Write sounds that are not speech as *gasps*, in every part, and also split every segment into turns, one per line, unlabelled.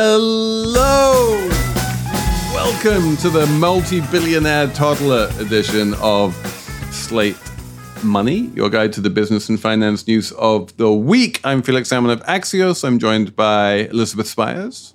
Hello! Welcome to the multi billionaire toddler edition of Slate Money, your guide to the business and finance news of the week. I'm Felix Salmon of Axios. I'm joined by Elizabeth Spiers.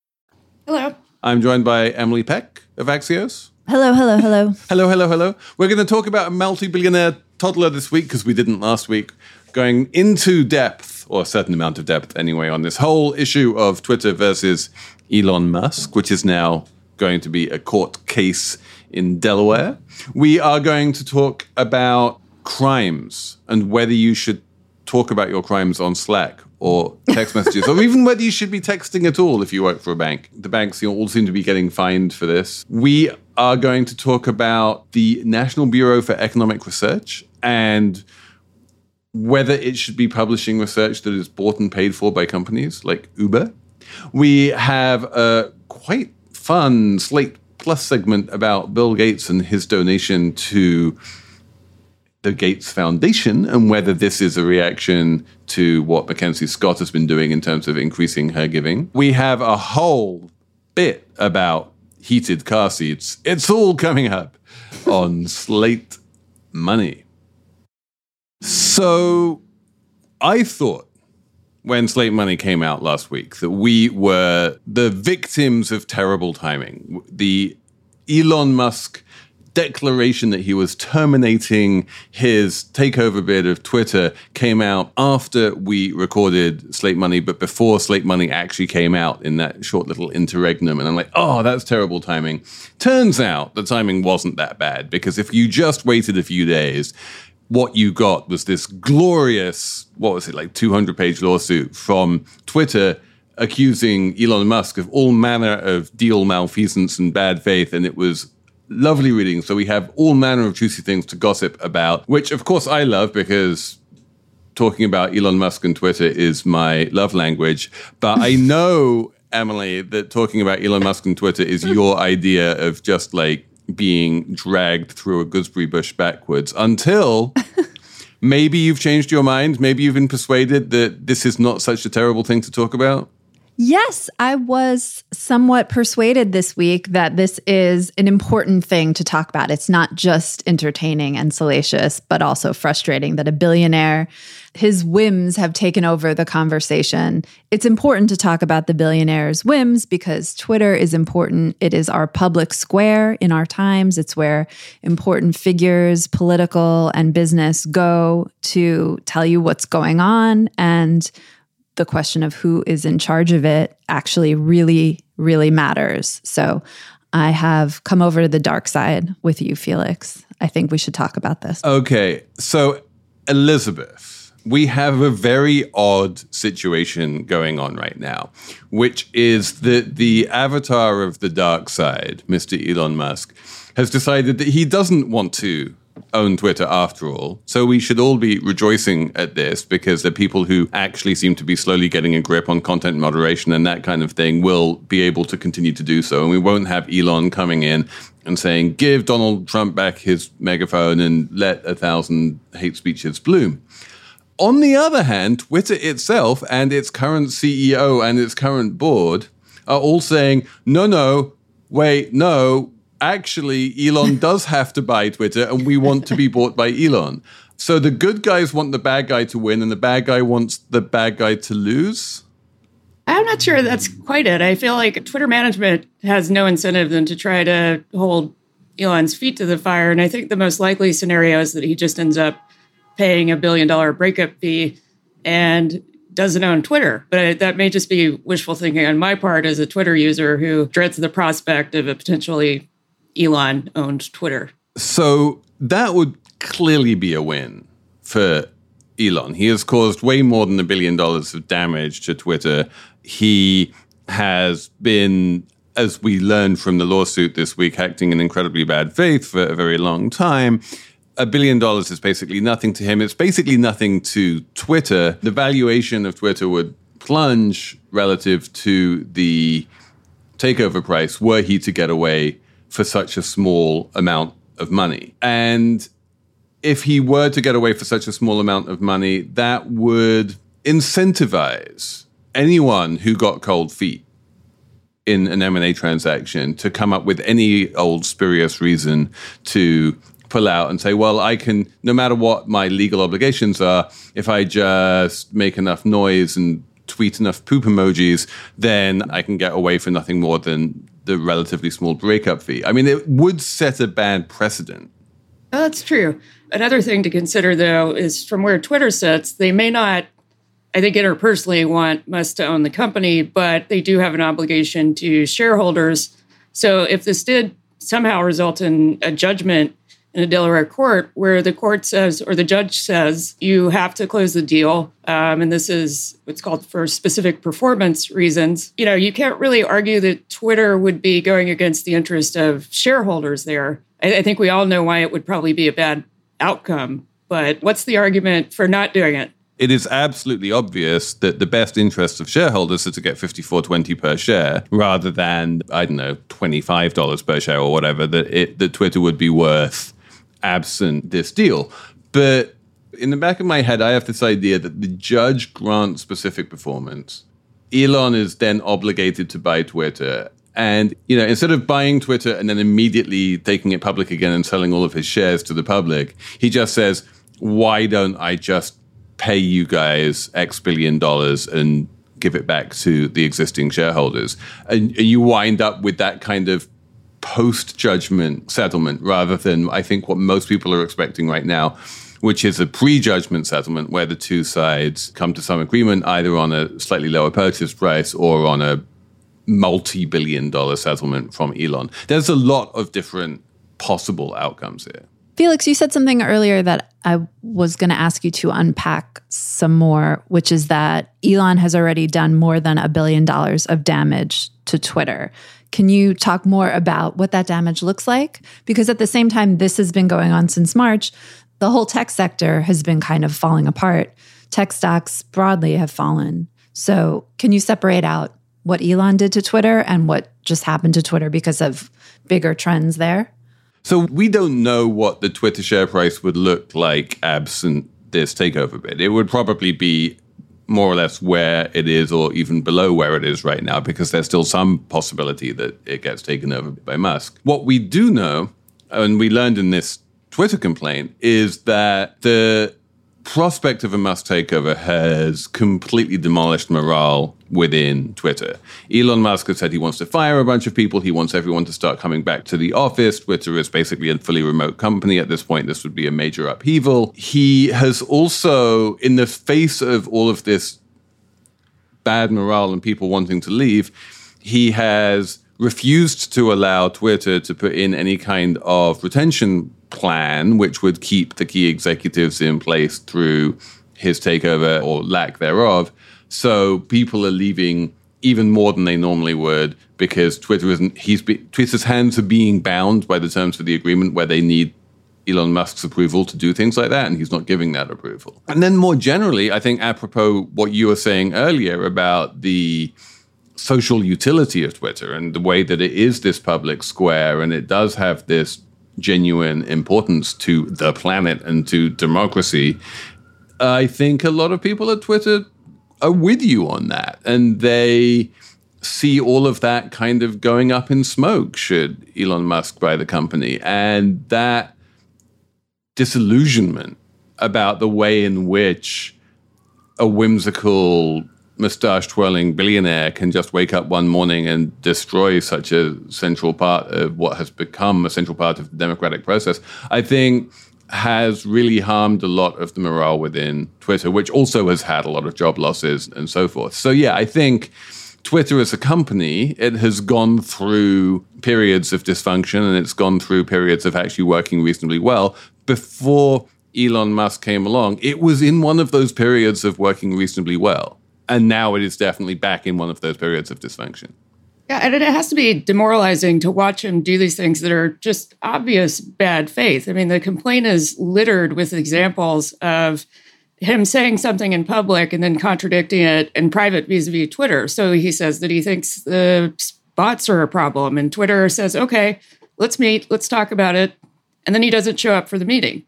Hello.
I'm joined by Emily Peck of Axios.
Hello, hello, hello.
Hello, hello, hello. We're going to talk about a multi billionaire toddler this week because we didn't last week, going into depth, or a certain amount of depth anyway, on this whole issue of Twitter versus Elon Musk, which is now going to be a court case in Delaware. We are going to talk about crimes and whether you should talk about your crimes on Slack or text messages, or even whether you should be texting at all if you work for a bank. The banks all seem to be getting fined for this. We are going to talk about the National Bureau for Economic Research and whether it should be publishing research that is bought and paid for by companies like Uber. We have a quite fun Slate Plus segment about Bill Gates and his donation to the Gates Foundation and whether this is a reaction to what Mackenzie Scott has been doing in terms of increasing her giving. We have a whole bit about heated car seats. It's all coming up on Slate Money. So I thought when Slate Money came out last week that we were the victims of terrible timing. The Elon Musk declaration that he was terminating his takeover bid of Twitter came out after we recorded Slate Money, but before Slate Money actually came out in that short little interregnum. And I'm like, oh, that's terrible timing. Turns out the timing wasn't that bad because if you just waited a few days, what you got was this glorious, what was it, like 200 page lawsuit from Twitter accusing Elon Musk of all manner of deal malfeasance and bad faith. And it was lovely reading. So we have all manner of juicy things to gossip about, which of course I love because talking about Elon Musk and Twitter is my love language. But I *laughs* know, Emily, that talking about Elon Musk and Twitter is your *laughs* idea of just like being dragged through a gooseberry bush backwards until *laughs* maybe you've changed your mind. Maybe you've been persuaded that this is not such a terrible thing to talk about.
Yes, I was somewhat persuaded this week that this is an important thing to talk about. It's not just entertaining and salacious, but also frustrating that a billionaire, his whims have taken over the conversation. It's important to talk about the billionaire's whims because Twitter is important. It is our public square in our times. It's where important figures, political and business, go to tell you what's going on and the question of who is in charge of it actually really, really matters. So I have come over to the dark side with you, Felix. I think we should talk about this.
Okay. So, Elizabeth, we have a very odd situation going on right now, which is that the avatar of the dark side, Mr. Elon Musk, has decided that he doesn't want to own Twitter after all. So we should all be rejoicing at this because the people who actually seem to be slowly getting a grip on content moderation and that kind of thing will be able to continue to do so. And we won't have Elon coming in and saying, give Donald Trump back his megaphone and let a thousand hate speeches bloom. On the other hand, Twitter itself and its current CEO and its current board are all saying, no, no, wait, no, actually, Elon does have to buy Twitter and we want to be bought by Elon. So the good guys want the bad guy to win and the bad guy wants the bad guy to lose.
I'm not sure that's quite it. I feel like Twitter management has no incentive than to try to hold Elon's feet to the fire. And I think the most likely scenario is that he just ends up paying a billion dollar breakup fee and doesn't own Twitter. But that may just be wishful thinking on my part as a Twitter user who dreads the prospect of a potentially Elon owned Twitter.
So that would clearly be a win for Elon. He has caused way more than a billion dollars of damage to Twitter. He has been, as we learned from the lawsuit this week, acting in incredibly bad faith for a very long time. A billion dollars is basically nothing to him. It's basically nothing to Twitter. The valuation of Twitter would plunge relative to the takeover price were he to get away for such a small amount of money. And if he were to get away for such a small amount of money, that would incentivize anyone who got cold feet in an M&A transaction to come up with any old spurious reason to pull out and say, well, I can, no matter what my legal obligations are, if I just make enough noise and tweet enough poop emojis, then I can get away for nothing more than the relatively small breakup fee. I mean, it would set a bad precedent.
That's true. Another thing to consider, though, is from where Twitter sits, they may not, I think, interpersonally want Musk to own the company, but they do have an obligation to shareholders. So if this did somehow result in a judgment in a Delaware court where the court says, or the judge says, you have to close the deal. Um, and this is what's called for specific performance reasons. You know, you can't really argue that Twitter would be going against the interest of shareholders there. I, I think we all know why it would probably be a bad outcome. But what's the argument for not doing it?
it is absolutely obvious that the best interests of shareholders are to get 54.20 per share rather than I don't know $25 per share or whatever that it that Twitter would be worth absent this deal. But in the back of my head I have this idea that the judge grants specific performance. Elon is then obligated to buy Twitter and you know, instead of buying Twitter and then immediately taking it public again and selling all of his shares to the public, he just says, "Why don't I just pay you guys X billion dollars and give it back to the existing shareholders?" And, and you wind up with that kind of post judgment settlement rather than I think what most people are expecting right now. Which is a pre-judgment settlement where the two sides come to some agreement either on a slightly lower purchase price or on a multi billion dollar settlement from Elon. There's a lot of different possible outcomes here.
Felix, you said something earlier that I was going to ask you to unpack some more, which is that Elon has already done more than a billion dollars of damage to Twitter. Can you talk more about what that damage looks like? Because at the same time, this has been going on since March. The whole tech sector has been kind of falling apart. Tech stocks broadly have fallen. So, can you separate out what Elon did to Twitter and what just happened to Twitter because of bigger trends there?
So we don't know what the Twitter share price would look like absent this takeover bid. It would probably be more or less where it is or even below where it is right now because there's still some possibility that it gets taken over by Musk. What we do know, and we learned in this Twitter complaint, is that the prospect of a Musk takeover has completely demolished morale within Twitter. Elon Musk has said he wants to fire a bunch of people. He wants everyone to start coming back to the office. Twitter is basically a fully remote company at this point. This would be a major upheaval. He has also, in the face of all of this bad morale and people wanting to leave, he has refused to allow Twitter to put in any kind of retention plan, which would keep the key executives in place through his takeover or lack thereof. So people are leaving even more than they normally would because Twitter isn't. He's be, Twitter's hands are being bound by the terms of the agreement where they need Elon Musk's approval to do things like that, and he's not giving that approval. And then more generally, I think apropos what you were saying earlier about the social utility of Twitter and the way that it is this public square and it does have this genuine importance to the planet and to democracy, I think a lot of people at Twitter are with you on that. And they see all of that kind of going up in smoke should Elon Musk buy the company. And that disillusionment about the way in which a whimsical mustache twirling billionaire can just wake up one morning and destroy such a central part of what has become a central part of the democratic process, I think has really harmed a lot of the morale within Twitter, which also has had a lot of job losses and so forth. So, yeah, I think Twitter as a company, it has gone through periods of dysfunction and it's gone through periods of actually working reasonably well. Before Elon Musk came along, it was in one of those periods of working reasonably well. And now it is definitely back in one of those periods of dysfunction.
Yeah, and it has to be demoralizing to watch him do these things that are just obvious bad faith. I mean, the complaint is littered with examples of him saying something in public and then contradicting it in private vis-a-vis Twitter. So he says that he thinks the bots are a problem, and Twitter says, "Okay, let's meet, let's talk about it," and then he doesn't show up for the meeting,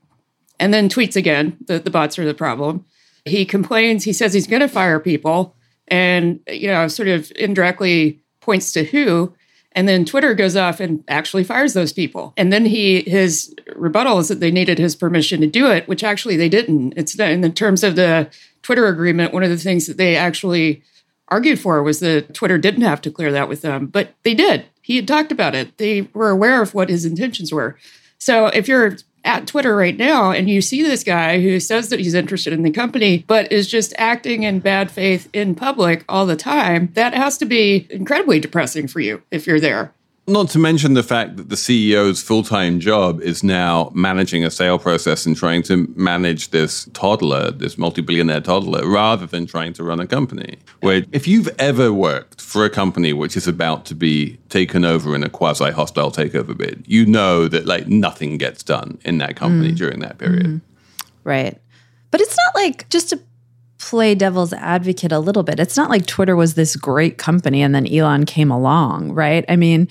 and then tweets again that the bots are the problem. He complains. He says he's going to fire people, and you know, sort of indirectly points to who. And then Twitter goes off and actually fires those people. And then he his rebuttal is that they needed his permission to do it, which actually they didn't. It's in the terms of the Twitter agreement. One of the things that they actually argued for was that Twitter didn't have to clear that with them, but they did. He had talked about it. They were aware of what his intentions were. So if you're at Twitter right now and you see this guy who says that he's interested in the company, but is just acting in bad faith in public all the time, that has to be incredibly depressing for you if you're there.
Not to mention the fact that the CEO's full time job is now managing a sale process and trying to manage this toddler, this multi billionaire toddler, rather than trying to run a company. Where if you've ever worked for a company which is about to be taken over in a quasi hostile takeover bid, you know that like nothing gets done in that company mm. during that period. Mm.
Right. But it's not like just to play devil's advocate a little bit. It's not like Twitter was this great company and then Elon came along, right? I mean,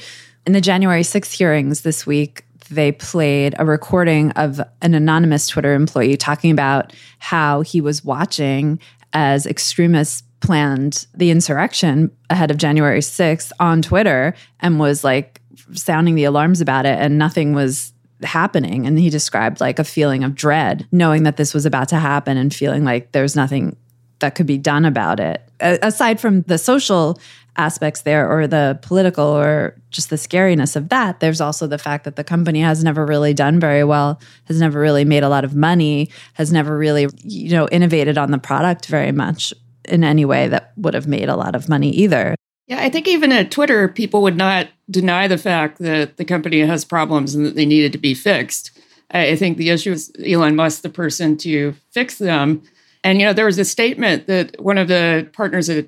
in the January 6th hearings this week, they played a recording of an anonymous Twitter employee talking about how he was watching as extremists planned the insurrection ahead of January 6th on Twitter and was like sounding the alarms about it and nothing was happening and he described like a feeling of dread knowing that this was about to happen and feeling like there's nothing that could be done about it. Aside from the social aspects there or the political or just the scariness of that there's also the fact that the company has never really done very well has never really made a lot of money has never really you know innovated on the product very much in any way that would have made a lot of money either.
Yeah i think even at twitter people would not deny the fact that the company has problems and that they needed to be fixed. I think the issue is elon musk the person to fix them and you know there was a statement that one of the partners at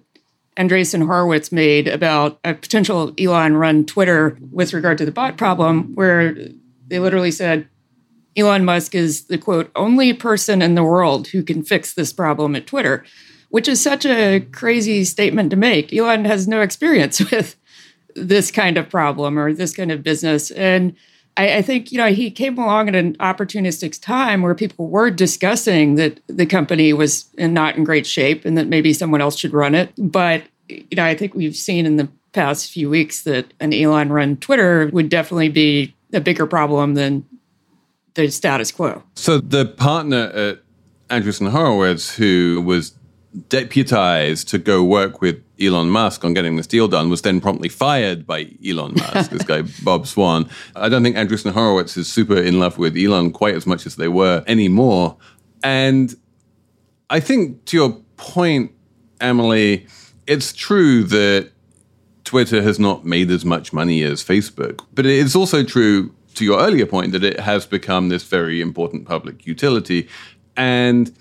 Andreessen Horowitz made about a potential Elon run Twitter with regard to the bot problem, where they literally said Elon Musk is the quote, only person in the world who can fix this problem at Twitter, which is such a crazy statement to make. Elon has no experience *laughs* with this kind of problem or this kind of business. And I, I, think, you know, he came along at an opportunistic time where people were discussing that the company was in not in great shape and that maybe someone else should run it. But, you know, I think we've seen in the past few weeks that an Elon run Twitter would definitely be a bigger problem than the status quo.
So the partner at Andreessen Horowitz, who was deputized to go work with Elon Musk on getting this deal done was then promptly fired by Elon Musk, this guy *laughs* Bob Swan. I don't think Andreessen Horowitz is super in love with Elon quite as much as they were anymore. And I think to your point, Emily, it's true that Twitter has not made as much money as Facebook, but it is also true to your earlier point that it has become this very important public utility. And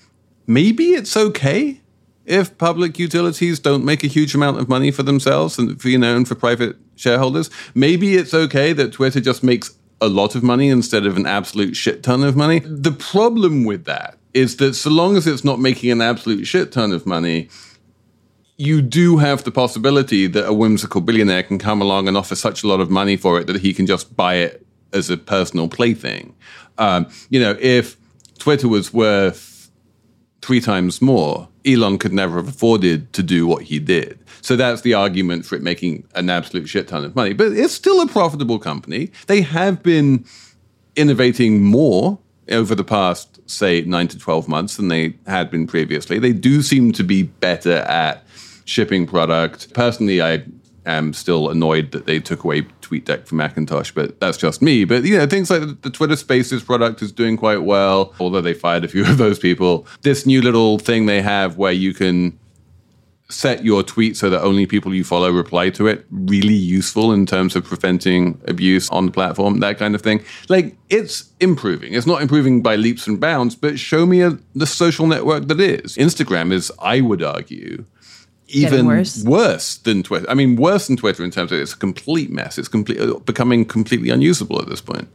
maybe it's okay if public utilities don't make a huge amount of money for themselves and for, you know and for private shareholders maybe it's okay that twitter just makes a lot of money instead of an absolute shit ton of money. The problem with that is that so long as it's not making an absolute shit ton of money you do have the possibility that a whimsical billionaire can come along and offer such a lot of money for it that he can just buy it as a personal plaything. Um, you know if twitter was worth three times more, Elon could never have afforded to do what he did. So that's the argument for it making an absolute shit ton of money. But it's still a profitable company. They have been innovating more over the past, say, nine to 12 months than they had been previously. They do seem to be better at shipping product. Personally, I am still annoyed that they took away TweetDeck from Macintosh, but that's just me. But you know, things like the, the Twitter Spaces product is doing quite well, although they fired a few *laughs* of those people. This new little thing they have where you can set your tweet so that only people you follow reply to it really useful in terms of preventing abuse on the platform that kind of thing like it's improving it's not improving by leaps and bounds but show me a, the social network that is instagram is i would argue even
worse?
worse than Twitter. I mean, worse than Twitter in terms of it's a complete mess. It's complete, uh, becoming completely unusable at this point.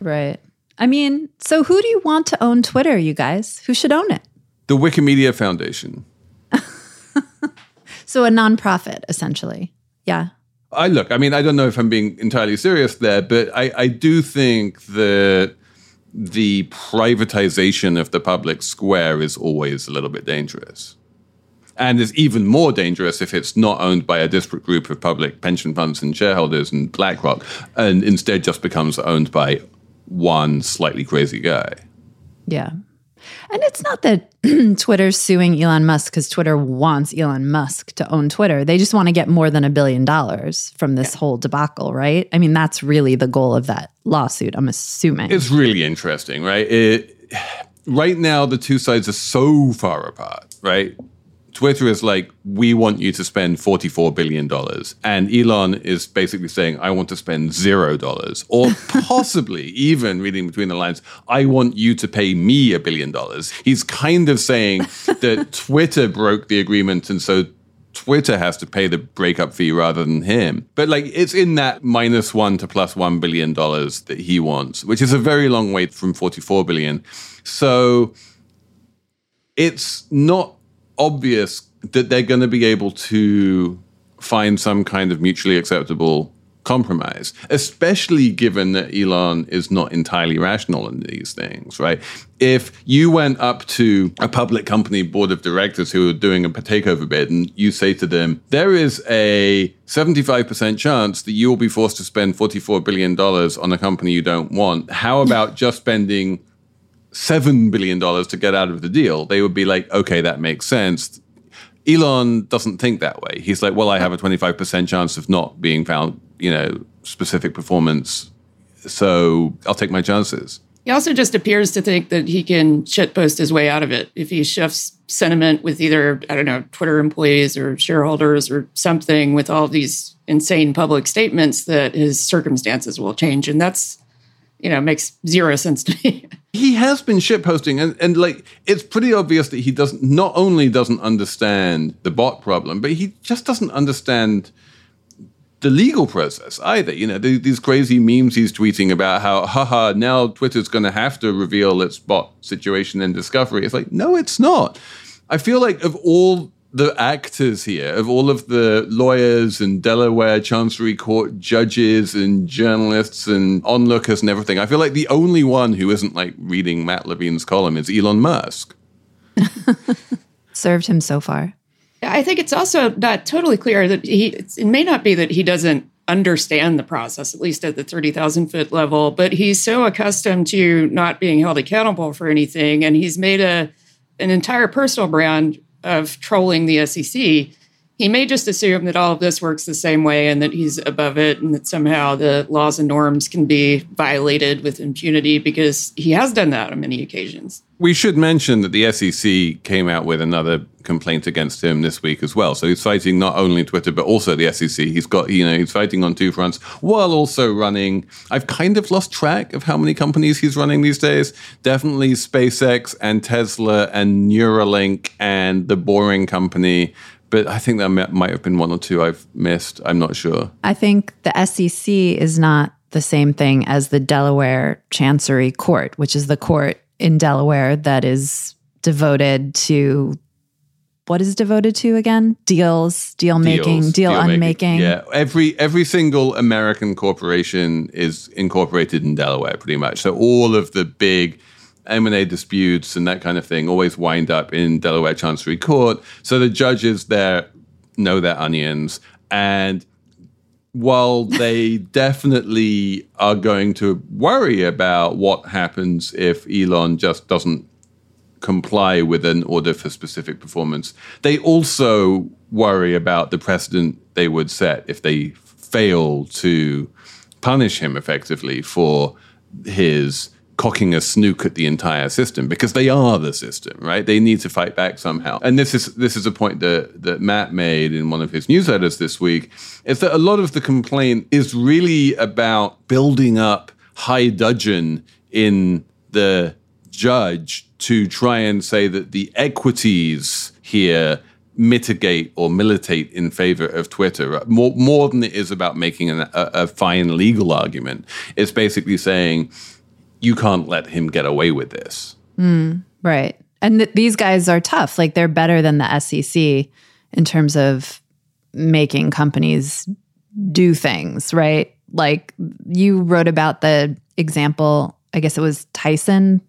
Right. I mean, so who do you want to own Twitter, you guys? Who should own it?
The Wikimedia Foundation. *laughs*
So a nonprofit, essentially. Yeah.
I look, I mean, I don't know if I'm being entirely serious there, but I, I do think that the privatization of the public square is always a little bit dangerous. And is even more dangerous if it's not owned by a disparate group of public pension funds and shareholders and BlackRock, and instead just becomes owned by one slightly crazy guy.
Yeah. And it's not that *clears throat* Twitter's suing Elon Musk because Twitter wants Elon Musk to own Twitter. They just want to get more than a billion dollars from this whole debacle, right? I mean, that's really the goal of that lawsuit, I'm assuming.
It's really interesting, right? It, *sighs* right now, the two sides are so far apart, right? Twitter is like, we want you to spend $44 billion. And Elon is basically saying, I want to spend zero dollars. Or *laughs* possibly, even reading between the lines, I want you to pay me a billion dollars. He's kind of saying *laughs* that Twitter broke the agreement. And so Twitter has to pay the breakup fee rather than him. But like it's in that minus one to plus one billion dollars that he wants, which is a very long way from 44 billion. So it's not obvious that they're going to be able to find some kind of mutually acceptable compromise, especially given that Elon is not entirely rational in these things, right? If you went up to a public company board of directors who are doing a takeover bid and you say to them, there is a 75% chance that you will be forced to spend $44 billion on a company you don't want, how about just spending $7 billion to get out of the deal? They would be like, okay, that makes sense. Elon doesn't think that way. He's like, well, I have a 25% chance of not being found, you know, specific performance. So I'll take my chances.
He also just appears to think that he can shitpost his way out of it if he shifts sentiment with either, I don't know, Twitter employees or shareholders or something with all these insane public statements that his circumstances will change. And that's, you know, makes zero sense to me. *laughs*
he has been shitposting and, and like it's pretty obvious that he doesn't not only doesn't understand the bot problem but he just doesn't understand the legal process either. You know the, these crazy memes he's tweeting about how haha now twitter's going to have to reveal its bot situation and discovery. It's like no it's not. I feel like of all the actors here, of all of the lawyers and Delaware Chancery Court judges and journalists and onlookers and everything, I feel like the only one who isn't like reading Matt Levine's column is Elon Musk. *laughs*
Served him so far.
I think it's also not totally clear that he, it may not be that he doesn't understand the process, at least at the 30,000 foot level, but he's so accustomed to not being held accountable for anything. And he's made a, an entire personal brand of trolling the SEC, he may just assume that all of this works the same way and that he's above it and that somehow the laws and norms can be violated with impunity because he has done that on many occasions.
We should mention that the SEC came out with another complaint against him this week as well. So he's fighting not only Twitter but also the SEC. He's got you know he's fighting on two fronts while also running. I've kind of lost track of how many companies he's running these days. Definitely SpaceX and Tesla and Neuralink and the Boring Company but I think there might have been one or two I've missed. I'm not sure.
I think the SEC is not the same thing as the Delaware Chancery Court, which is the court in Delaware that is devoted to what is devoted to again? Deals, deal making, deal, deal unmaking.
Yeah, every every single American corporation is incorporated in Delaware, pretty much. So all of the big M&A disputes and that kind of thing always wind up in Delaware Chancery Court. So the judges there know their onions. And while they *laughs* definitely are going to worry about what happens if Elon just doesn't comply with an order for specific performance, they also worry about the precedent they would set if they fail to punish him effectively for his cocking a snook at the entire system because they are the system, right? They need to fight back somehow. And this is this is a point that that Matt made in one of his newsletters this week, is that a lot of the complaint is really about building up high dudgeon in the judge to try and say that the equities here mitigate or militate in favor of Twitter more more than it is about making an, a, a fine legal argument. It's basically saying you can't let him get away with this.
Mm, right. And th- these guys are tough. Like they're better than the SEC in terms of making companies do things, right? Like you wrote about the example, I guess it was Tyson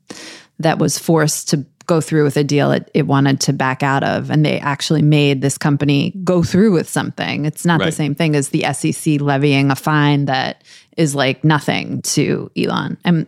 that was forced to go through with a deal it, it wanted to back out of. And they actually made this company go through with something. It's not right. the same thing as the SEC levying a fine that is like nothing to Elon. And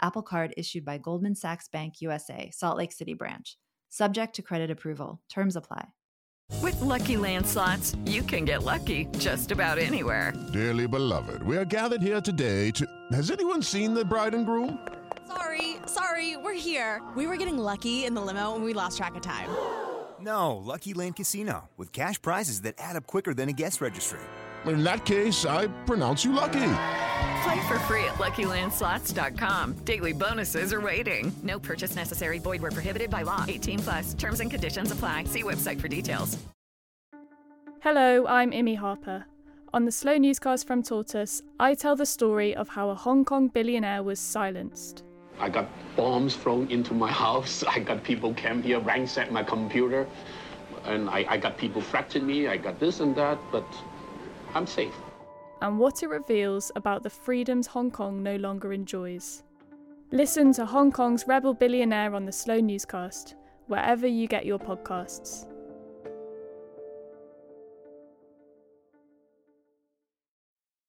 Apple Card issued by Goldman Sachs Bank USA, Salt Lake City branch. Subject to credit approval. Terms apply.
With lucky landslots, you can get lucky just about anywhere.
Dearly beloved, we are gathered here today to. Has anyone seen the bride and groom?
Sorry, sorry, we're here. We were getting lucky in the limo and we lost track of time. *gasps*
No, Lucky Land Casino, with cash prizes that add up quicker than a guest registry.
In that case, I pronounce you lucky.
Play for free at LuckyLandSlots.com. Daily bonuses are waiting. No purchase necessary. Void where prohibited by law. 18 plus. Terms and conditions apply. See website for details.
Hello, I'm Imi Harper. On the Slow Newscast from Tortoise, I tell the story of how a Hong Kong billionaire was silenced.
I got bombs thrown into my house. *laughs* I got people came here, ransacked my computer, and I, I got people threatening me. I got this and that, but I'm safe
and what it reveals about the freedoms Hong Kong no longer enjoys. Listen to Hong Kong's Rebel Billionaire on the Slow Newscast, wherever you get your podcasts.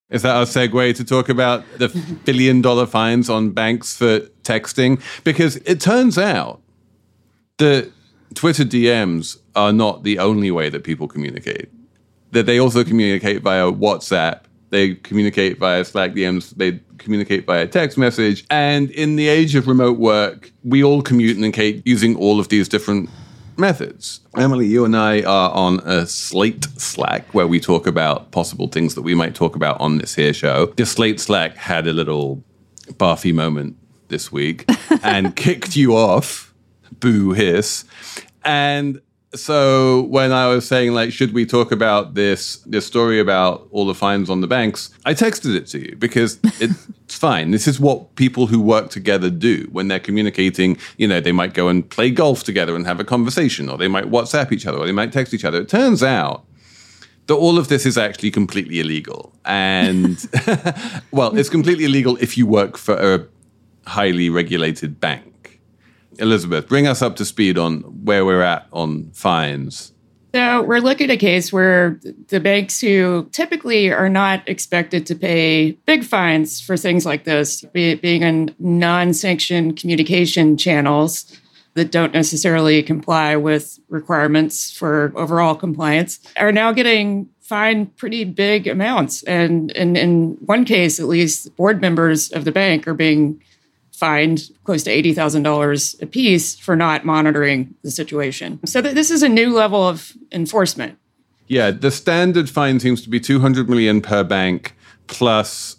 Is that our segue to talk about the billion dollar fines on banks for texting? Because it turns out that Twitter DMs are not the only way that people communicate. That they also communicate via WhatsApp they communicate via Slack DMs. They communicate via text message. And in the age of remote work, we all communicate using all of these different methods. Emily, you and I are on a Slate Slack where we talk about possible things that we might talk about on this here show. The Slate Slack had a little barfy moment this week *laughs* and kicked you off. Boo hiss. And so when I was saying like, should we talk about this this story about all the fines on the banks? I texted it to you because *laughs* it's fine. This is what people who work together do when they're communicating. You know, they might go and play golf together and have a conversation, or they might WhatsApp each other, or they might text each other. It turns out that all of this is actually completely illegal, and *laughs* well, it's completely illegal if you work for a highly regulated bank. Elizabeth, bring us up to speed on where we're at on fines.
So we're looking at a case where the banks who typically are not expected to pay big fines for things like this, be being in non-sanctioned communication channels that don't necessarily comply with requirements for overall compliance, are now getting fined pretty big amounts. And, and in one case, at least, board members of the bank are being fined close to $80,000 a piece for not monitoring the situation. So th- this is a new level of enforcement.
Yeah, the standard fine seems to be 200 million per bank plus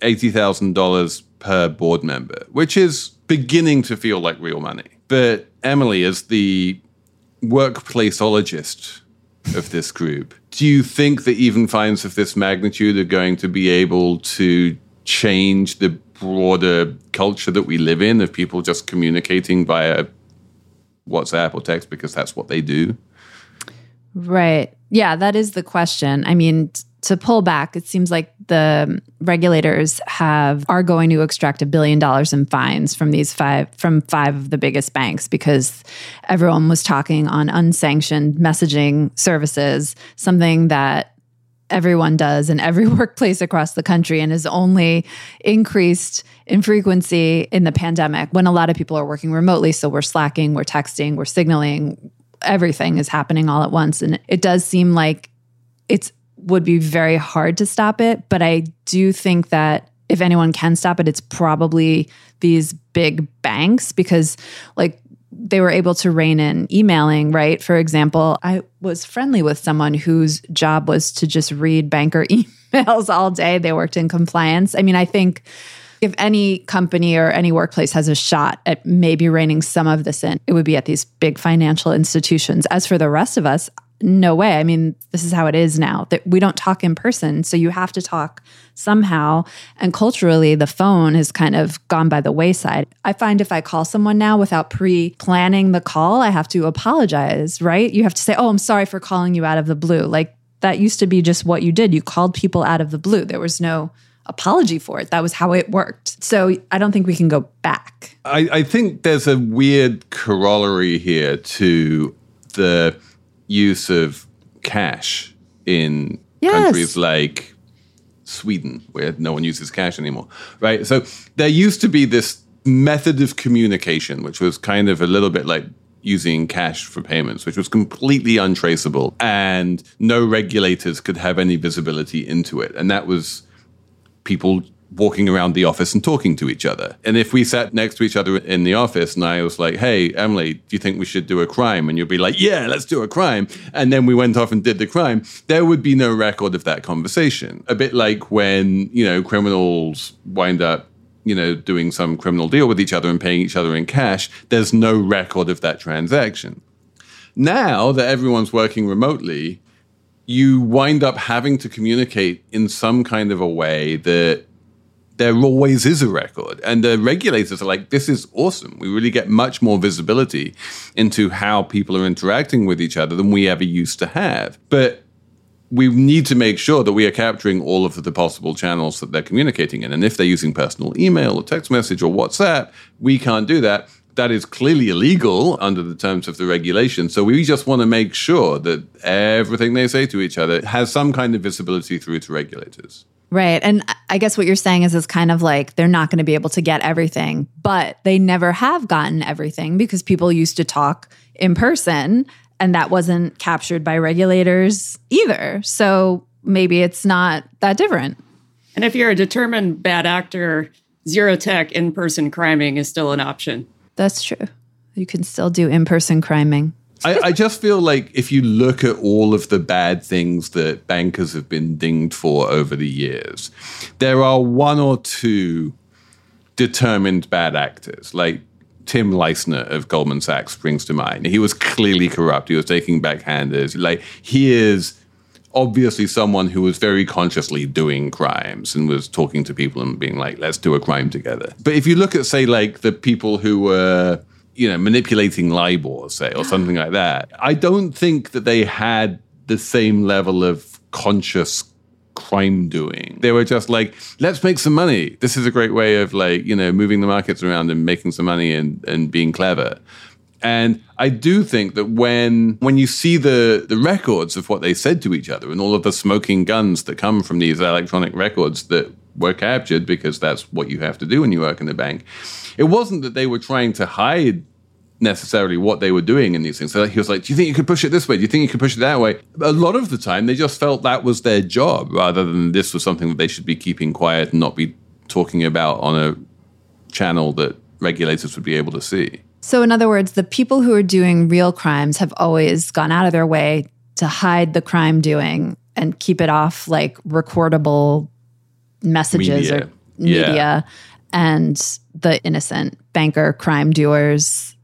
$80,000 per board member, which is beginning to feel like real money. But Emily, as the workplaceologist of this group, do you think that even fines of this magnitude are going to be able to change the broader culture that we live in of people just communicating via WhatsApp or text because that's what they do?
Right. Yeah, that is the question. I mean, to pull back, it seems like the regulators have are going to extract a billion dollars in fines from these five from five of the biggest banks because everyone was talking on unsanctioned messaging services, something that everyone does in every *laughs* workplace across the country and has only increased in frequency in the pandemic when a lot of people are working remotely. So we're slacking, we're texting, we're signaling everything is happening all at once. And it does seem like it's would be very hard to stop it. But I do think that if anyone can stop it, it's probably these big banks because like they were able to rein in emailing, right? For example, I was friendly with someone whose job was to just read banker *laughs* emails all day. They worked in compliance. I mean, I think if any company or any workplace has a shot at maybe reining some of this in, it would be at these big financial institutions. As for the rest of us, no way. I mean, this is how it is now. That we don't talk in person, so you have to talk somehow. And culturally, the phone has kind of gone by the wayside. I find if I call someone now without pre-planning the call, I have to apologize, right? You have to say, "Oh, I'm sorry for calling you out of the blue." Like that used to be just what you did. You called people out of the blue. There was no apology for it. That was how it worked. So I don't think we can go back.
I, I think there's a weird corollary here to the use of cash in
Yes.
countries like Sweden, where no one uses cash anymore, right? So there used to be this method of communication, which was kind of a little bit like using cash for payments, which was completely untraceable, and no regulators could have any visibility into it. And that was people walking around the office and talking to each other. And if we sat next to each other in the office and I was like, hey, Emily, do you think we should do a crime? And you'd be like, yeah, let's do a crime. And then we went off and did the crime. There would be no record of that conversation. A bit like when, you know, criminals wind up you know, doing some criminal deal with each other and paying each other in cash, there's no record of that transaction. Now that everyone's working remotely, you wind up having to communicate in some kind of a way that there always is a record. And the regulators are like, this is awesome. We really get much more visibility into how people are interacting with each other than we ever used to have. But we need to make sure that we are capturing all of the possible channels that they're communicating in. And if they're using personal email or text message or WhatsApp, we can't do that. That is clearly illegal under the terms of the regulation. So we just want to make sure that everything they say to each other has some kind of visibility through to regulators.
Right. And I guess what you're saying is it's kind of like they're not going to be able to get everything, but they never have gotten everything because people used to talk in person and that wasn't captured by regulators either. So maybe it's not that different.
And if you're a determined bad actor, zero tech in person criming is still an option.
That's true. You can still do in person criming.
I, I, just feel like if you look at all of the bad things that bankers have been dinged for over the years, there are one or two determined bad actors. Like Tim Leissner of Goldman Sachs springs to mind. He was clearly corrupt. He was taking backhanders. Like he is obviously someone who was very consciously doing crimes and was talking to people and being like, let's do a crime together. But if you look at, say, like the people who were you know, manipulating LIBOR, say, or something like that. I don't think that they had the same level of conscious crime doing. They were just like, let's make some money. This is a great way of like, you know, moving the markets around and making some money and, and being clever. And I do think that when when you see the the records of what they said to each other and all of the smoking guns that come from these electronic records that were captured because that's what you have to do when you work in the bank. It wasn't that they were trying to hide necessarily what they were doing in these things. So he was like, "Do you think you could push it this way? Do you think you could push it that way?" A lot of the time, they just felt that was their job, rather than this was something that they should be keeping quiet and not be talking about on a channel that regulators would be able to see.
So, in other words, the people who are doing real crimes have always gone out of their way to hide the crime doing and keep it off like recordable messages
Media.
or media.
Yeah.
And the innocent banker crime doers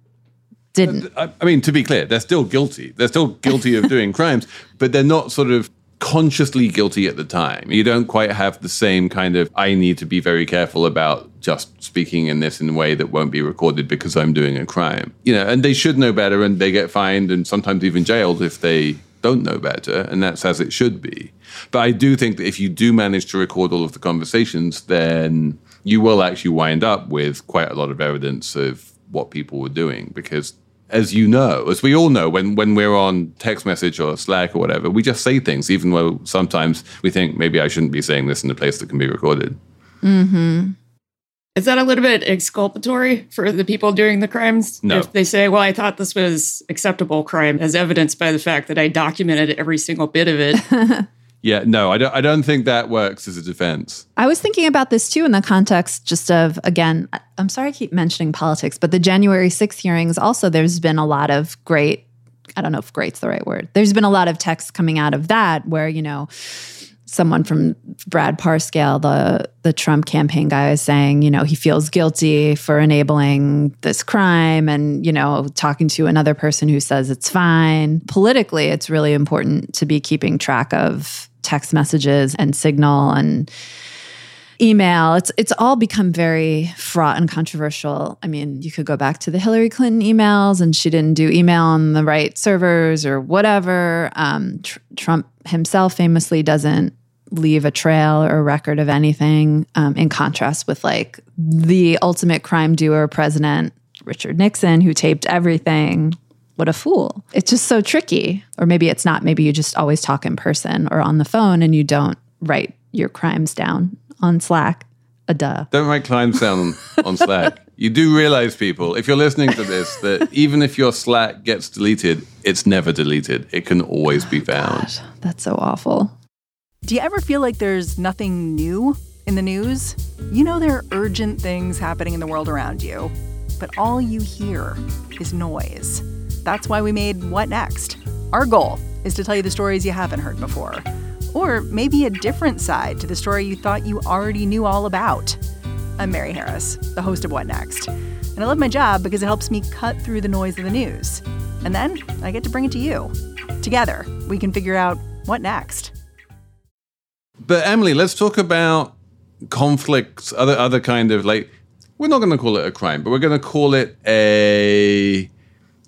didn't.
I, I mean, to be clear, they're still guilty. They're still guilty of doing crimes, but they're not sort of consciously guilty at the time. You don't quite have the same kind of, I need to be very careful about just speaking in this in a way that won't be recorded because I'm doing a crime. You know, and they should know better and they get fined and sometimes even jailed if they don't know better, and that's as it should be. But I do think that if you do manage to record all of the conversations, then you will actually wind up with quite a lot of evidence of what people were doing because as you know, as we all know, when, when we're on text message or Slack or whatever, we just say things, even though sometimes we think maybe I shouldn't be saying this in a place that can be recorded.
Mm-hmm.
Is that a little bit exculpatory for the people doing the crimes?
No.
If they say, well, I thought this was acceptable crime, as evidenced by the fact that I documented every single bit of it. *laughs*
Yeah, no, I don't. I don't think that works as a defense.
I was thinking about this too in the context just of, again, I'm sorry I keep mentioning politics, but the January 6th hearings also, there's been a lot of great, I don't know if great's the right word. There's been a lot of text coming out of that where, you know, someone from Brad Parscale, the the Trump campaign guy, is saying, you know, he feels guilty for enabling this crime, and you know, talking to another person who says it's fine. Politically, it's really important to be keeping track of text messages and signal and email. It's it's all become very fraught and controversial. I mean you could go back to the hillary clinton emails and she didn't do email on the right servers or whatever. Um, tr- trump himself famously doesn't leave a trail or a record of anything um, in contrast with like the ultimate crime doer president richard nixon who taped everything what a fool it's just so tricky or maybe it's not maybe you just always talk in person or on the phone and you don't write your crimes down on Slack. A duh.
Don't write crimes down on, on Slack. You do realize, people, if you're listening to this, that even if your Slack gets deleted, it's never deleted. It can always be oh found.
That's so awful.
Do you ever feel like there's nothing new in the news? You know, there are urgent things happening in the world around you, but all you hear is noise. That's why we made What Next? Our goal is to tell you the stories you haven't heard before, or maybe a different side to the story you thought you already knew all about. I'm Mary Harris, the host of What Next, and I love my job because it helps me cut through the noise of the news. And then I get to bring it to you. Together, we can figure out what next.
But Emily, let's talk about conflicts, other other kind of like we're not going to call it a crime, but we're going to call it a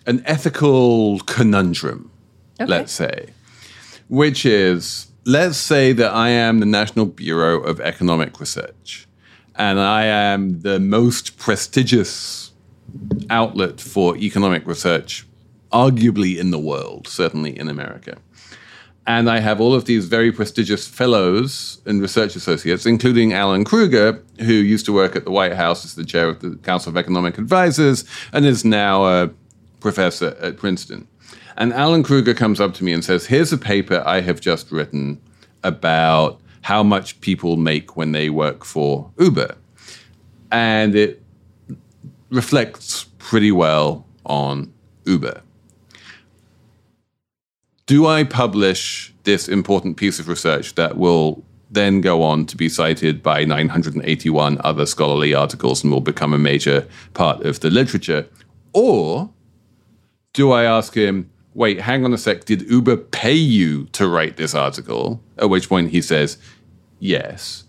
an ethical conundrum, let's say, which is let's say that I am the National Bureau of Economic Research and I am the most prestigious outlet for economic research, arguably in the world, certainly in America. And I have all of these very prestigious fellows and research associates, including Alan Krueger, who used to work at the White House as the chair of the Council of Economic Advisors and is now a professor at Princeton. And Alan Krueger comes up to me and says, Here's a paper I have just written about how much people make when they work for Uber. And it reflects pretty well on Uber. Do I publish this important piece of research that will then go on to be cited by 981 other scholarly articles and will become a major part of the literature? Or do I ask him, wait, hang on a sec, did Uber pay you to write this article? At which point he says, yes.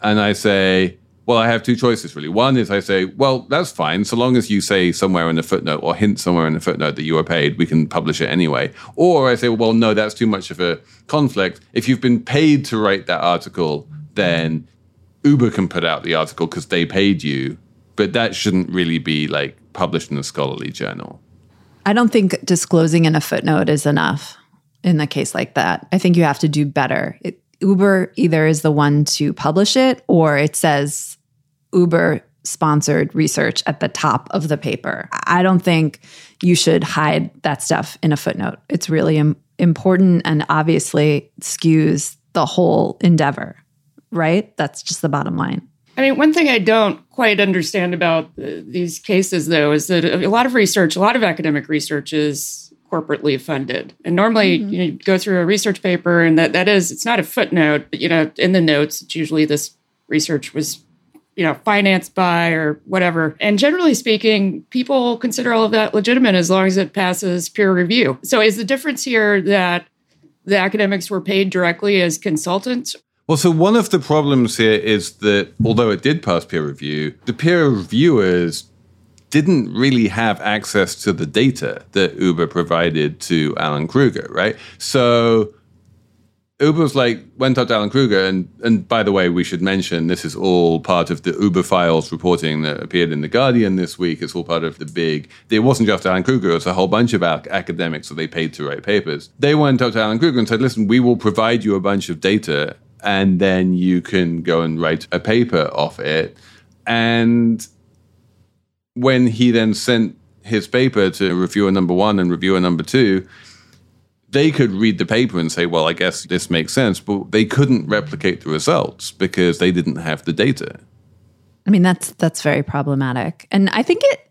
And I say, well, I have two choices really. One is I say, well, that's fine. So long as you say somewhere in the footnote or hint somewhere in the footnote that you are paid, we can publish it anyway. Or I say, well, no, that's too much of a conflict. If you've been paid to write that article, then Uber can put out the article because they paid you. But that shouldn't really be like published in a scholarly journal.
I don't think disclosing in a footnote is enough in a case like that. I think you have to do better. It, Uber either is the one to publish it or it says Uber sponsored research at the top of the paper. I don't think you should hide that stuff in a footnote. It's really Im- important and obviously skews the whole endeavor, right? That's just the bottom line.
I mean, one thing I don't quite understand about uh, these cases, though, is that a lot of research, a lot of academic research is corporately funded. And normally
Mm-hmm.
you know, go through a research paper, and that, that is, it's not a footnote, but, you know, in the notes, it's usually this research was, you know, financed by or whatever. And generally speaking, people consider all of that legitimate as long as it passes peer review. So is the difference here that the academics were paid directly as consultants
Well, so one of the problems here is that although it did pass peer review, the peer reviewers didn't really have access to the data that Uber provided to Alan Krueger, right? So Uber was like went up to Alan Krueger, and and by the way, we should mention this is all part of the Uber files reporting that appeared in the Guardian this week. It's all part of the big. It wasn't just Alan Krueger; it was a whole bunch of ac- academics that they paid to write papers. They went up to Alan Krueger and said, "Listen, we will provide you a bunch of data, and then you can go and write a paper off it." And when he then sent his paper to reviewer number one and reviewer number two, they could read the paper and say, well, I guess this makes sense, but they couldn't replicate the results because they didn't have the data.
I mean, that's that's very problematic. And I think it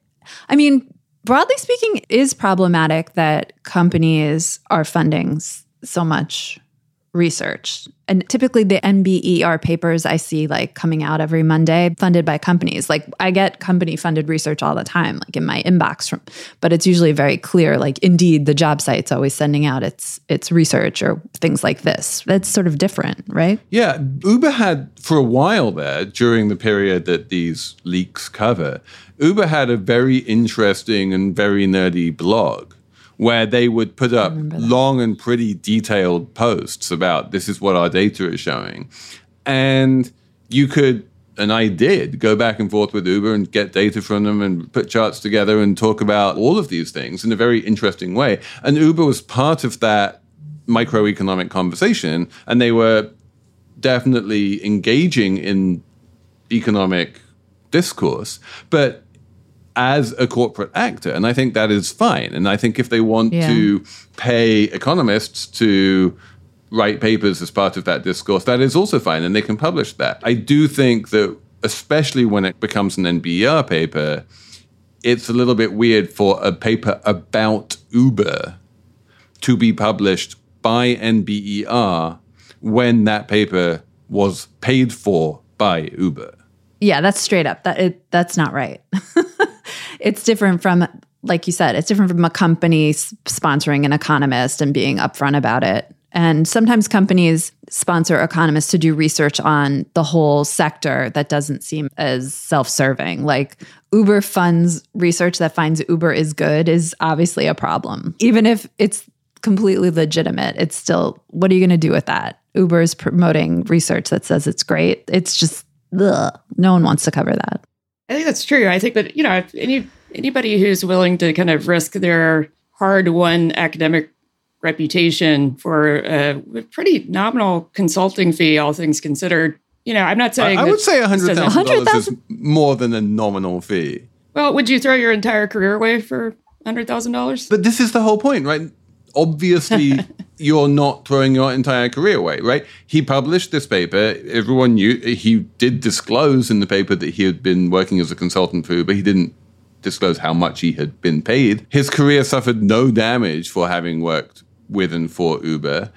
I mean, broadly speaking, it is problematic that companies are funding so much research. And typically the NBER papers I see like coming out every Monday funded by companies. Like I get company funded research all the time like in my inbox from but it's usually very clear like indeed the job site's always sending out its its research or things like this. That's sort of different, right?
Yeah, Uber had for a while there during the period that these leaks cover. Uber had a very interesting and very nerdy blog where they would put up long and pretty detailed posts about this is what our data is showing. And you could, and I did, go back and forth with Uber and get data from them and put charts together and talk about all of these things in a very interesting way. And Uber was part of that microeconomic conversation, and they were definitely engaging in economic discourse. But as a corporate actor. And I think that is fine. And I think if they want yeah. to pay economists to write papers as part of that discourse, that is also fine. And they can publish that. I do think that, especially when it becomes an NBER paper, it's a little bit weird for a paper about Uber to be published by NBER when that paper was paid for by Uber.
Yeah, that's straight up. That it, that's not right. *laughs* it's different from like you said, it's different from a company sponsoring an economist and being upfront about it. And sometimes companies sponsor economists to do research on the whole sector that doesn't seem as self serving. Like Uber funds research that finds Uber is good is obviously a problem. Even if it's completely legitimate, it's still, what are you going to do with that? Uber is promoting research that says it's great. It's just, ugh, no one wants to cover that.
I think that's true. I think that, you know, any anybody who's willing to kind of risk their hard-won academic reputation for a pretty nominal consulting fee, all things considered. You know, I'm not saying
I, I would say hundred thousand dollars is more than a nominal fee.
Well, would you throw your entire career away for hundred thousand dollars?
But this is the whole point, right? Obviously, *laughs* you're not throwing your entire career away, right? He published this paper. Everyone knew he did disclose in the paper that he had been working as a consultant for Uber. He didn't disclose how much he had been paid. His career suffered no damage for having worked with and for Uber.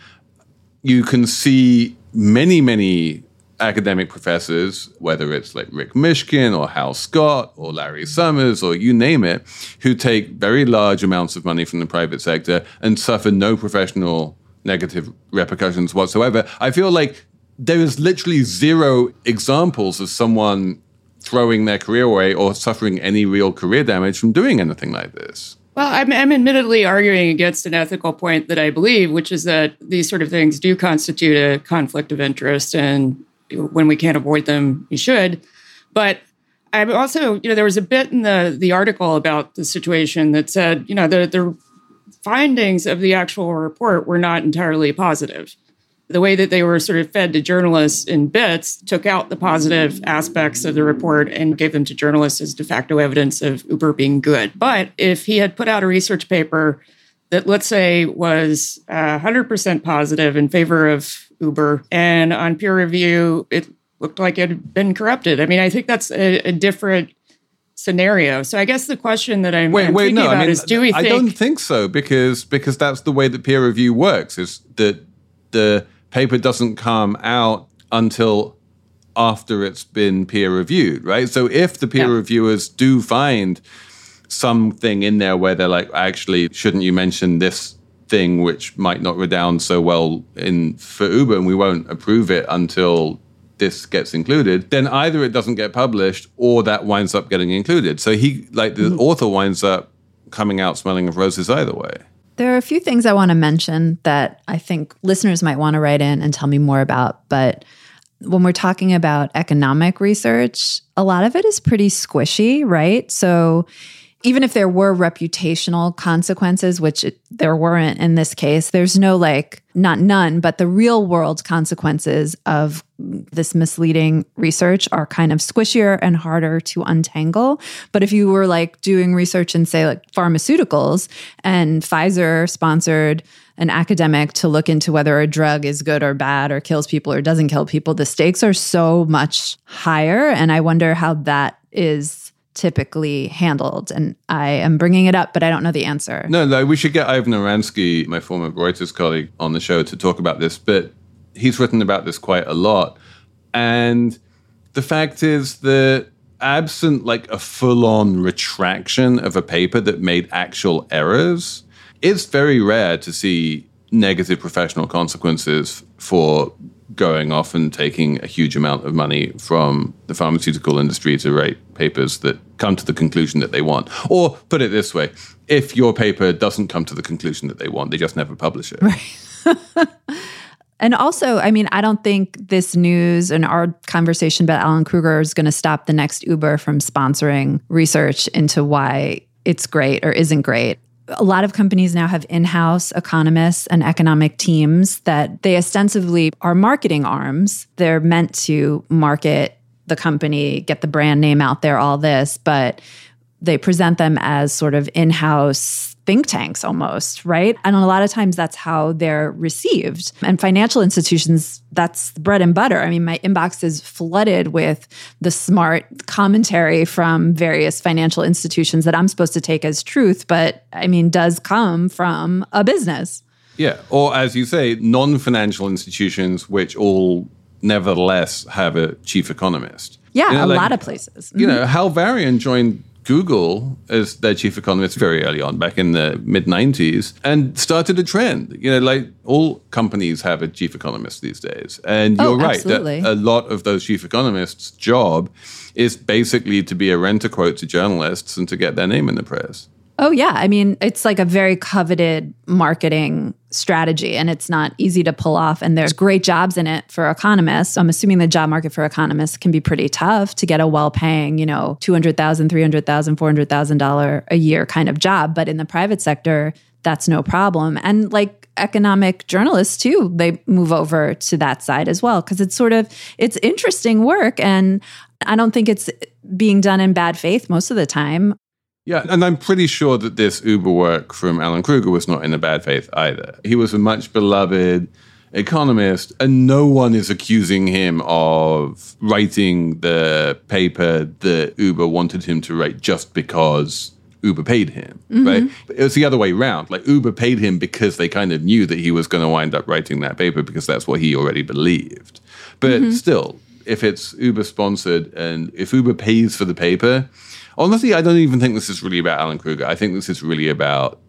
You can see many, many academic professors, whether it's like Rick Mishkin or Hal Scott or Larry Summers or you name it, who take very large amounts of money from the private sector and suffer no professional negative repercussions whatsoever. I feel like there is literally zero examples of someone throwing their career away or suffering any real career damage from doing anything like this.
Well, I'm, I'm, admittedly arguing against an ethical point that I believe, which is that these sort of things do constitute a conflict of interest. And when we can't avoid them, we should. But I'm also, you know, there was a bit in the the article about the situation that said, you know, the the findings of the actual report were not entirely positive. The way that they were sort of fed to journalists in bits took out the positive aspects of the report and gave them to journalists as de facto evidence of Uber being good. But if he had put out a research paper that, let's say, was uh, 100% positive in favor of Uber, and on peer review, it looked like it had been corrupted. I mean, I think that's a, a different scenario. So I guess the question that I'm, wait, I'm wait, no, about I mean, is, do we?
I
think-
don't think so because because that's the way that peer review works. Is that the paper doesn't come out until after it's been peer reviewed, right? So if the peer yeah. reviewers do find something in there where they're like, actually, shouldn't you mention this thing which might not redound so well in for Uber, and we won't approve it until this gets included, then either it doesn't get published or that winds up getting included. So he, like the mm-hmm. author, winds up coming out smelling of roses either way.
There are a few things I want to mention that I think listeners might want to write in and tell me more about. But when we're talking about economic research, a lot of it is pretty squishy, right? So even if there were reputational consequences, which it, there weren't in this case, there's no like, not none, but the real world consequences of this misleading research are kind of squishier and harder to untangle. But if you were like doing research in, say, like pharmaceuticals and Pfizer sponsored an academic to look into whether a drug is good or bad or kills people or doesn't kill people, the stakes are so much higher. And I wonder how that is typically handled? And I am bringing it up, but I don't know the answer.
No, no, we should get Ivan Oransky, my former Reuters colleague, on the show to talk about this. But he's written about this quite a lot. And the fact is that absent like a full on retraction of a paper that made actual errors, it's very rare to see negative professional consequences for going off and taking a huge amount of money from the pharmaceutical industry to write papers that come to the conclusion that they want. Or put it this way if your paper doesn't come to the conclusion that they want, they just never publish it.
Right. *laughs* and also, I mean, I don't think this news and our conversation about Alan Krueger is going to stop the next Uber from sponsoring research into why it's great or isn't great a lot of companies now have in-house economists and economic teams that they ostensibly are marketing arms. They're meant to market the company, get the brand name out there, all this, but they present them as sort of in-house think tanks almost, right? And a lot of times that's how they're received. And financial institutions, that's bread and butter. I mean, my inbox is flooded with the smart commentary from various financial institutions that I'm supposed to take as truth, but I mean, does come from a business.
Yeah. Or as you say, non financial institutions, which all nevertheless have a chief economist.
Yeah,
you know,
a
like,
lot of places.
You know, mm-hmm. Hal Varian joined Google as their chief economist very early on, back in the mid 90s, and started a trend. You know, like all companies have a chief economist these days. And oh, you're
Oh,
right,
absolutely.
that a lot of those chief economists' job is basically to be a rent a quote to journalists and to get their name in the press.
Oh, yeah. I mean, it's like a very coveted marketing strategy and it's not easy to pull off. And there's great jobs in it for economists. I'm assuming the job market for economists can be pretty tough to get a well paying, you know, $200,000, $300,000, $400,000 a year kind of job. But in the private sector, that's no problem. And like economic journalists too, they move over to that side as well because it's sort of it's interesting work and I don't think it's being done in bad faith most of the time.
Yeah, and I'm pretty sure that this Uber work from Alan Krueger was not in a bad faith either. He was a much beloved economist, and no one is accusing him of writing the paper that Uber wanted him to write just because Uber paid him, mm-hmm. right? It was the other way around. Like Uber paid him because they kind of knew that he was going to wind up writing that paper because that's what he already believed. But mm-hmm. still, if it's Uber sponsored and if Uber pays for the paper, honestly, I don't even think this is really about Alan Krueger. I think this is really about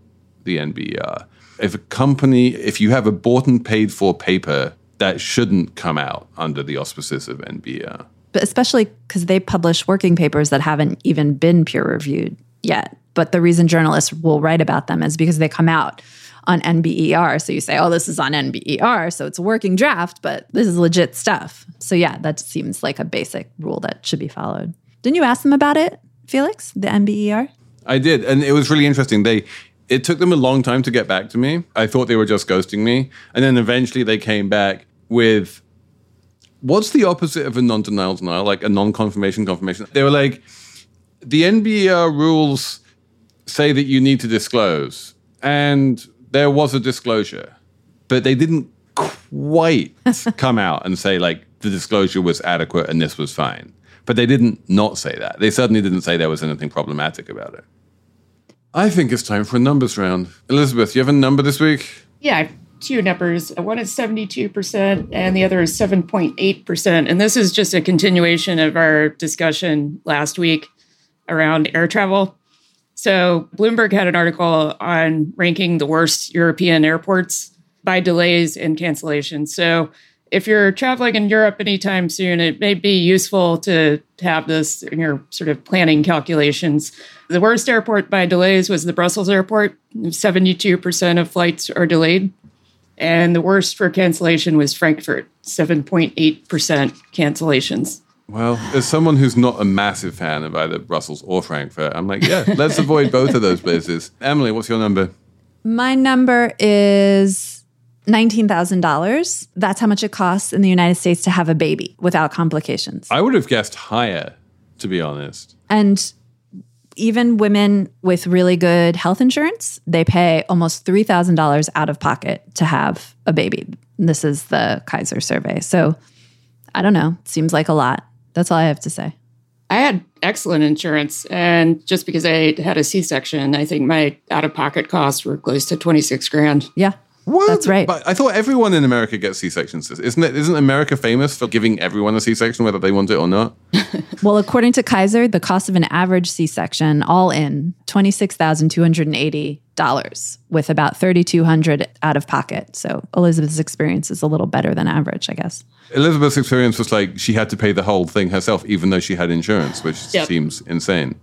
the NBER. If a company, if you have a bought and paid for paper, that shouldn't come out under the auspices of NBER.
but especially because they publish working papers that haven't even been peer reviewed yet. But the reason journalists will write about them is because they come out on NBER. So you say, oh, this is on NBER. So it's a working draft, but this is legit stuff. So yeah, that seems like a basic rule that should be followed. Didn't you ask them about it, Felix, the NBER?
I did, and it was really interesting. They it took them a long time to get back to me. I thought they were just ghosting me, and then eventually they came back with what's the opposite of a non-denial denial, like a non-confirmation confirmation. They were like, the NBER rules say that you need to disclose, and there was a disclosure, but they didn't quite *laughs* come out and say like the disclosure was adequate and this was fine. But they didn't not say that. They certainly didn't say there was anything problematic about it. I think it's time for a numbers round. Elizabeth, you have a number this week?
Yeah, two numbers. One is 72% and the other is 7.8%. And this is just a continuation of our discussion last week around air travel. So, Bloomberg had an article on ranking the worst European airports by delays and cancellations. So, if you're traveling in Europe anytime soon, it may be useful to have this in your sort of planning calculations. The worst airport by delays was the Brussels airport. 72% of flights are delayed. And the worst for cancellation was Frankfurt, 7.8% cancellations.
Well, as someone who's not a massive fan of either Brussels or Frankfurt, I'm like, yeah, let's avoid both of those places. Emily, what's your number?
My number is $19,000. That's how much it costs in the United States to have a baby without complications.
I would have guessed higher, to be honest.
And even women with really good health insurance, they pay almost $3,000 out of pocket to have a baby. This is the Kaiser survey. So I don't know. Seems like a lot. That's all I have to say.
I had excellent insurance, and just because I had a C-section, I think my out-of-pocket costs were close to twenty-six grand.
Yeah,
What?
That's right.
But I thought everyone in America gets C-sections. Isn't it? Isn't America famous for giving everyone a C-section, whether they want it or not? *laughs*
Well, according to Kaiser, the cost of an average C section, all in, $26,280 with about 3200 out of pocket. So Elizabeth's experience is a little better than average, I guess.
Elizabeth's experience was like she had to pay the whole thing herself, even though she had insurance, which
Yep.
seems insane.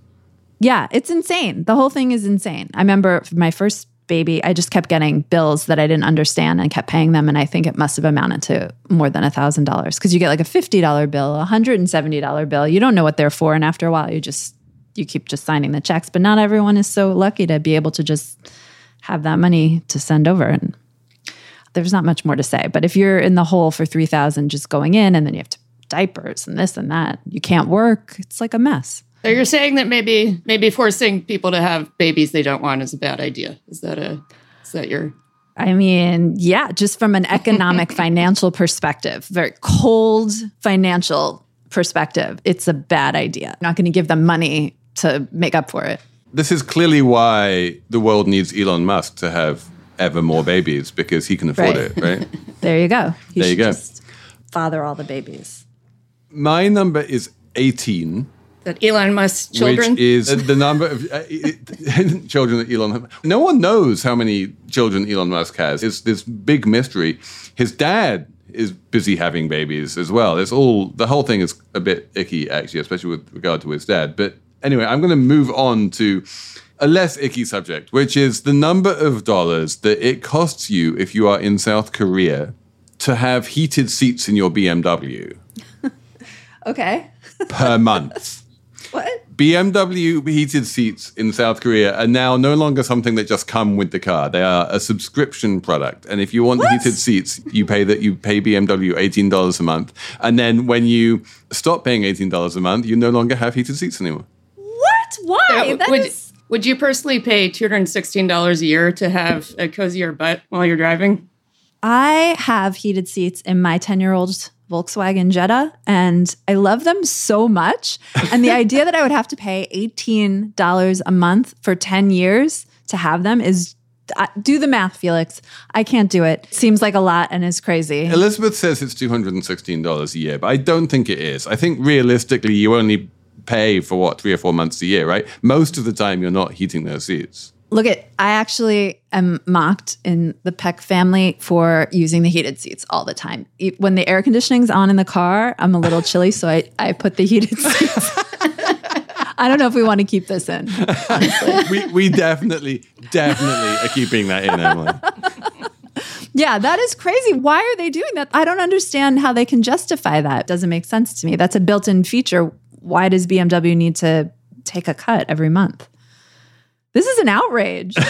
Yeah, it's insane. The whole thing is insane. I remember my first baby, I just kept getting bills that I didn't understand and kept paying them. And I think it must have amounted to more than $1,000 because you get like a $50 bill, a $170 bill. You don't know what they're for. And after a while, you just, you keep just signing the checks. But not everyone is so lucky to be able to just have that money to send over. And there's not much more to say. But if you're in the hole for 3000 just going in and then you have to diapers and this and that, you can't work, it's like a mess.
So you're saying that maybe maybe forcing people to have babies they don't want is a bad idea. Is that a is that your
I mean, yeah, just from an economic *laughs* financial perspective, very cold financial perspective, it's a bad idea. I'm not going to give them money to make up for it.
This is clearly why the world needs Elon Musk to have ever more babies because he can afford
Right.
it, right? *laughs*
There you go. He
there you go.
just father all the babies.
My number is 18.
That Elon Musk's children?
Which is the number of uh, *laughs* children that Elon. Has. No one knows how many children Elon Musk has. It's this big mystery. His dad is busy having babies as well. It's all the whole thing is a bit icky, actually, especially with regard to his dad. But anyway, I'm going to move on to a less icky subject, which is the number of dollars that it costs you if you are in South Korea to have heated seats in your BMW *laughs*
Okay.
per month. *laughs*
What?
BMW heated seats in South Korea are now no longer something that just come with the car. They are a subscription product, and if you want heated seats, you pay that you pay BMW eighteen dollars a month, and then when you stop paying eighteen dollars a month, you no longer have heated seats anymore.
What? Why? That
would,
is-
would you personally pay two hundred and sixteen dollars a year to have a cozier butt while you're driving?
I have heated seats in my 10 year old Volkswagen Jetta, and I love them so much. *laughs* And the idea that I would have to pay $18 a month for 10 years to have them is I- do the math, Felix. I can't do it. Seems like a lot and is crazy.
Elizabeth says it's two hundred and sixteen dollars a year, but I don't think it is. I think realistically, you only pay for what three or four months a year, right? Most of the time, you're not heating those seats.
Look at, I actually am mocked in the Peck family for using the heated seats all the time. When the air conditioning's on in the car, I'm a little chilly, so I, I put the heated *laughs* seats. I don't know if we want to keep this in.
we we definitely definitely are keeping that in, Emily.
Yeah, that is crazy. Why are they doing that? I don't understand how they can justify that. Doesn't make sense to me. That's a built-in feature. Why does BMW need to take a cut every month? This is an outrage. *laughs*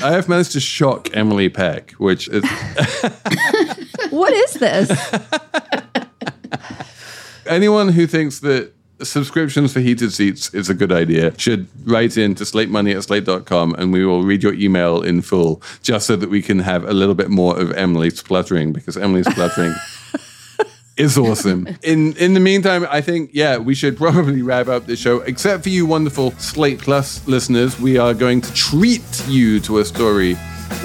I have managed to shock Emily Peck, which is *laughs*
what is this? *laughs*
anyone who thinks that subscriptions for heated seats is a good idea should write in to slatemoney at slate.com and we will read your email in full just so that we can have a little bit more of Emily spluttering because Emily's spluttering is awesome. *laughs* In in the meantime, I think yeah, we should probably wrap up the show. Except for you wonderful Slate Plus listeners, we are going to treat you to a story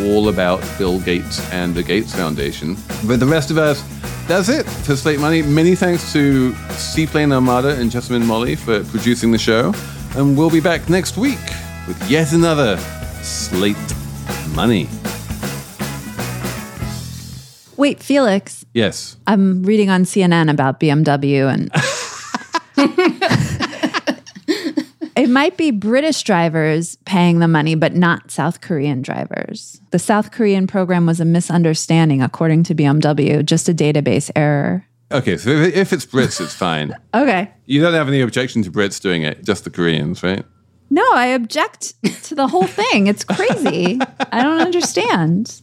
all about Bill Gates and the Gates Foundation. But the rest of us, that's it for Slate Money. Many thanks to Seaplane Armada and Jasmine Molly for producing the show. And we'll be back next week with yet another Slate Money.
Wait, Felix,
Yes.
I'm reading on CNN about BMW and *laughs* it might be British drivers paying the money, but not South Korean drivers. The South Korean program was a misunderstanding, according to BMW, just a database error.
Okay, so if it's Brits, it's fine. *laughs*
Okay.
You don't have any objection to Brits doing it, just the Koreans, right?
No, I object to the whole thing. It's crazy. *laughs* I don't understand.